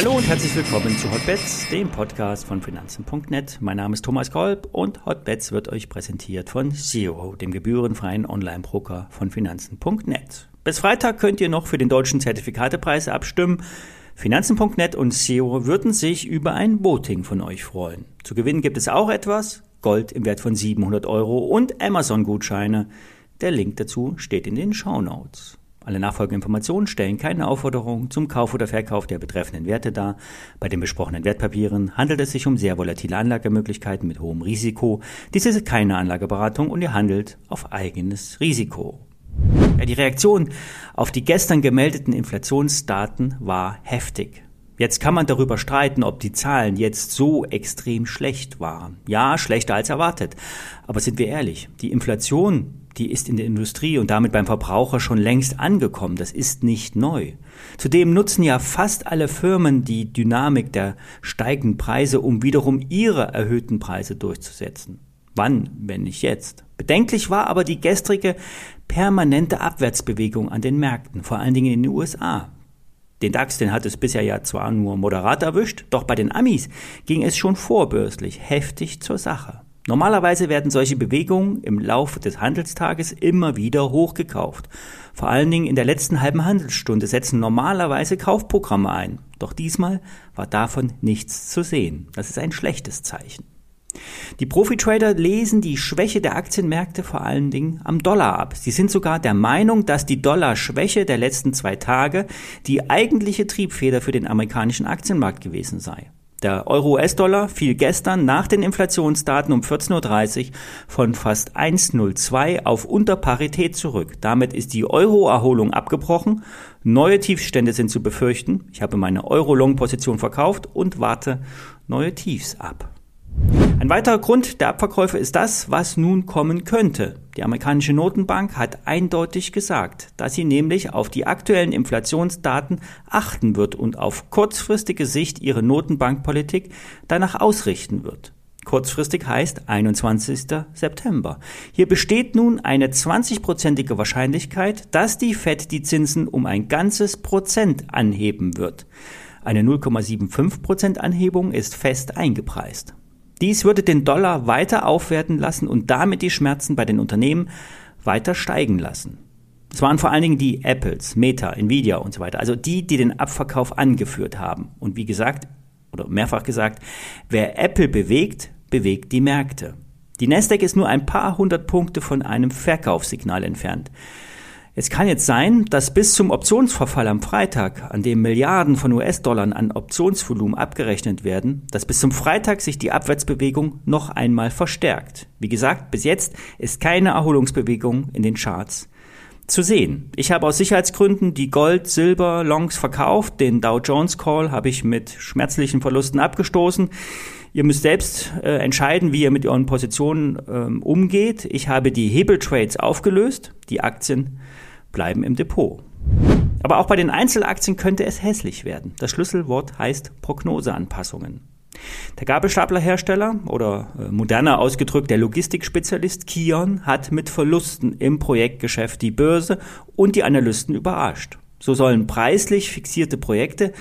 Hallo und herzlich willkommen zu Hotbets, dem Podcast von Finanzen.net. Mein Name ist Thomas Kolb und Hotbets wird euch präsentiert von Zero, dem gebührenfreien Online-Broker von Finanzen.net. Bis Freitag könnt ihr noch für den deutschen Zertifikatepreis abstimmen. Finanzen.net und Zero würden sich über ein Voting von euch freuen. Zu gewinnen gibt es auch etwas, Gold im Wert von 700 Euro und Amazon-Gutscheine. Der Link dazu steht in den Show Notes. Alle nachfolgenden Informationen stellen keine Aufforderung zum Kauf oder Verkauf der betreffenden Werte dar. Bei den besprochenen Wertpapieren handelt es sich um sehr volatile Anlagemöglichkeiten mit hohem Risiko. Dies ist keine Anlageberatung und ihr handelt auf eigenes Risiko. Ja, die Reaktion auf die gestern gemeldeten Inflationsdaten war heftig. Jetzt kann man darüber streiten, ob die Zahlen jetzt so extrem schlecht waren. Ja, schlechter als erwartet. Aber sind wir ehrlich, die Inflation, die ist in der Industrie und damit beim Verbraucher schon längst angekommen. Das ist nicht neu. Zudem nutzen ja fast alle Firmen die Dynamik der steigenden Preise, um wiederum ihre erhöhten Preise durchzusetzen. Wann, wenn nicht jetzt? Bedenklich war aber die gestrige permanente Abwärtsbewegung an den Märkten, vor allen Dingen in den USA. Den DAX, den hat es bisher ja zwar nur moderat erwischt, doch bei den Amis ging es schon vorbörslich heftig zur Sache. Normalerweise werden solche Bewegungen im Laufe des Handelstages immer wieder hochgekauft. Vor allen Dingen in der letzten halben Handelsstunde setzen normalerweise Kaufprogramme ein. Doch diesmal war davon nichts zu sehen. Das ist ein schlechtes Zeichen. Die Profi-Trader lesen die Schwäche der Aktienmärkte vor allen Dingen am Dollar ab. Sie sind sogar der Meinung, dass die Dollarschwäche der letzten zwei Tage die eigentliche Triebfeder für den amerikanischen Aktienmarkt gewesen sei. Der Euro-US-Dollar fiel gestern nach den Inflationsdaten um 14.30 Uhr von fast 1,02 auf unter Parität zurück. Damit ist die Euro-Erholung abgebrochen. Neue Tiefstände sind zu befürchten. Ich habe meine Euro-Long-Position verkauft und warte neue Tiefs ab. Ein weiterer Grund der Abverkäufe ist das, was nun kommen könnte. Die amerikanische Notenbank hat eindeutig gesagt, dass sie nämlich auf die aktuellen Inflationsdaten achten wird und auf kurzfristige Sicht ihre Notenbankpolitik danach ausrichten wird. Kurzfristig heißt 21. September. Hier besteht nun eine 20-prozentige Wahrscheinlichkeit, dass die Fed die Zinsen um ein ganzes Prozent anheben wird. Eine 0,75 Prozent Anhebung ist fest eingepreist. Dies würde den Dollar weiter aufwerten lassen und damit die Schmerzen bei den Unternehmen weiter steigen lassen. Es waren vor allen Dingen die Apples, Meta, Nvidia und so weiter, also die, die den Abverkauf angeführt haben. Und wie gesagt, oder mehrfach gesagt, wer Apple bewegt, bewegt die Märkte. Die Nasdaq ist nur ein paar hundert Punkte von einem Verkaufssignal entfernt. Es kann jetzt sein, dass bis zum Optionsverfall am Freitag, an dem Milliarden von US-Dollar an Optionsvolumen abgerechnet werden, dass bis zum Freitag sich die Abwärtsbewegung noch einmal verstärkt. Wie gesagt, bis jetzt ist keine Erholungsbewegung in den Charts zu sehen. Ich habe aus Sicherheitsgründen die Gold, Silber, Longs verkauft. Den Dow Jones Call habe ich mit schmerzlichen Verlusten abgestoßen. Ihr müsst selbst äh, entscheiden, wie ihr mit euren Positionen ähm, umgeht. Ich habe die Hebeltrades aufgelöst. Die Aktien bleiben im Depot. Aber auch bei den Einzelaktien könnte es hässlich werden. Das Schlüsselwort heißt Prognoseanpassungen. Der Gabelstaplerhersteller oder äh, moderner ausgedrückt der Logistikspezialist Kion hat mit Verlusten im Projektgeschäft die Börse und die Analysten überrascht. So sollen preislich fixierte Projekte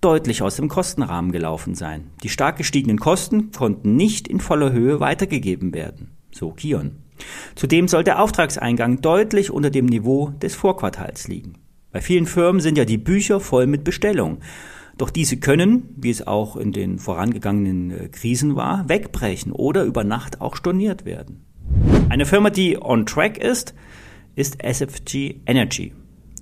deutlich aus dem Kostenrahmen gelaufen sein. Die stark gestiegenen Kosten konnten nicht in voller Höhe weitergegeben werden. So Kion. Zudem soll der Auftragseingang deutlich unter dem Niveau des Vorquartals liegen. Bei vielen Firmen sind ja die Bücher voll mit Bestellungen. Doch diese können, wie es auch in den vorangegangenen äh, Krisen war, wegbrechen oder über Nacht auch storniert werden. Eine Firma, die on track ist, ist SFG Energy.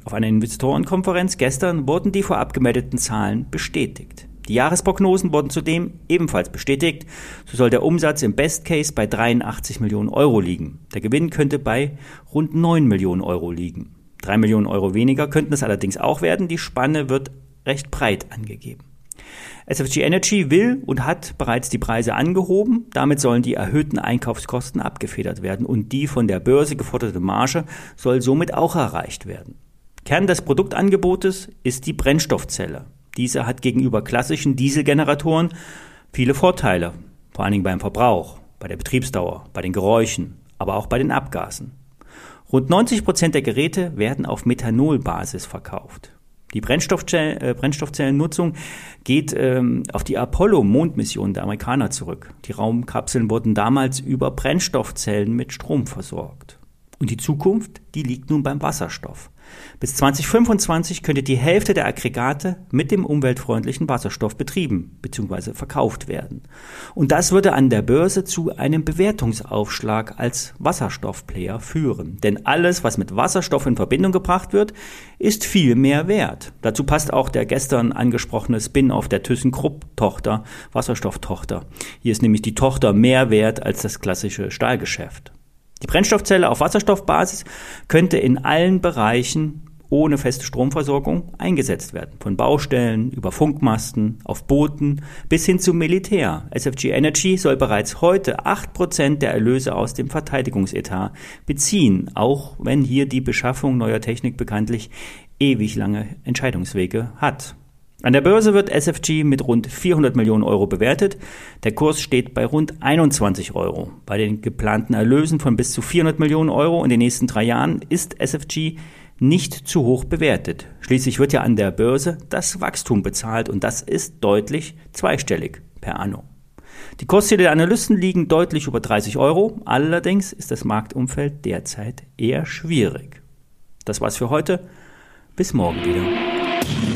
Auf einer Investorenkonferenz gestern wurden die vorab gemeldeten Zahlen bestätigt. Die Jahresprognosen wurden zudem ebenfalls bestätigt. So soll der Umsatz im Best Case bei 83 Millionen Euro liegen. Der Gewinn könnte bei rund 9 Millionen Euro liegen. 3 Millionen Euro weniger könnten es allerdings auch werden. Die Spanne wird recht breit angegeben. SFG Energy will und hat bereits die Preise angehoben. Damit sollen die erhöhten Einkaufskosten abgefedert werden und die von der Börse geforderte Marge soll somit auch erreicht werden. Kern des Produktangebotes ist die Brennstoffzelle. Diese hat gegenüber klassischen Dieselgeneratoren viele Vorteile, vor allen Dingen beim Verbrauch, bei der Betriebsdauer, bei den Geräuschen, aber auch bei den Abgasen. Rund 90 Prozent der Geräte werden auf Methanolbasis verkauft. Die äh, Brennstoffzellennutzung geht ähm, auf die Apollo-Mondmission der Amerikaner zurück. Die Raumkapseln wurden damals über Brennstoffzellen mit Strom versorgt. Und die Zukunft, die liegt nun beim Wasserstoff. Bis 2025 könnte die Hälfte der Aggregate mit dem umweltfreundlichen Wasserstoff betrieben bzw. verkauft werden. Und das würde an der Börse zu einem Bewertungsaufschlag als Wasserstoffplayer führen. Denn alles, was mit Wasserstoff in Verbindung gebracht wird, ist viel mehr wert. Dazu passt auch der gestern angesprochene Spin-off der ThyssenKrupp-Tochter, Wasserstofftochter. Hier ist nämlich die Tochter mehr wert als das klassische Stahlgeschäft. Die Brennstoffzelle auf Wasserstoffbasis könnte in allen Bereichen ohne feste Stromversorgung eingesetzt werden. Von Baustellen über Funkmasten, auf Booten bis hin zum Militär. SFG Energy soll bereits heute 8% der Erlöse aus dem Verteidigungsetat beziehen, auch wenn hier die Beschaffung neuer Technik bekanntlich ewig lange Entscheidungswege hat. An der Börse wird SFG mit rund 400 Millionen Euro bewertet. Der Kurs steht bei rund 21 Euro. Bei den geplanten Erlösen von bis zu 400 Millionen Euro in den nächsten drei Jahren ist SFG nicht zu hoch bewertet. Schließlich wird ja an der Börse das Wachstum bezahlt und das ist deutlich zweistellig per anno. Die Kursziele der Analysten liegen deutlich über 30 Euro. Allerdings ist das Marktumfeld derzeit eher schwierig. Das war's für heute. Bis morgen wieder.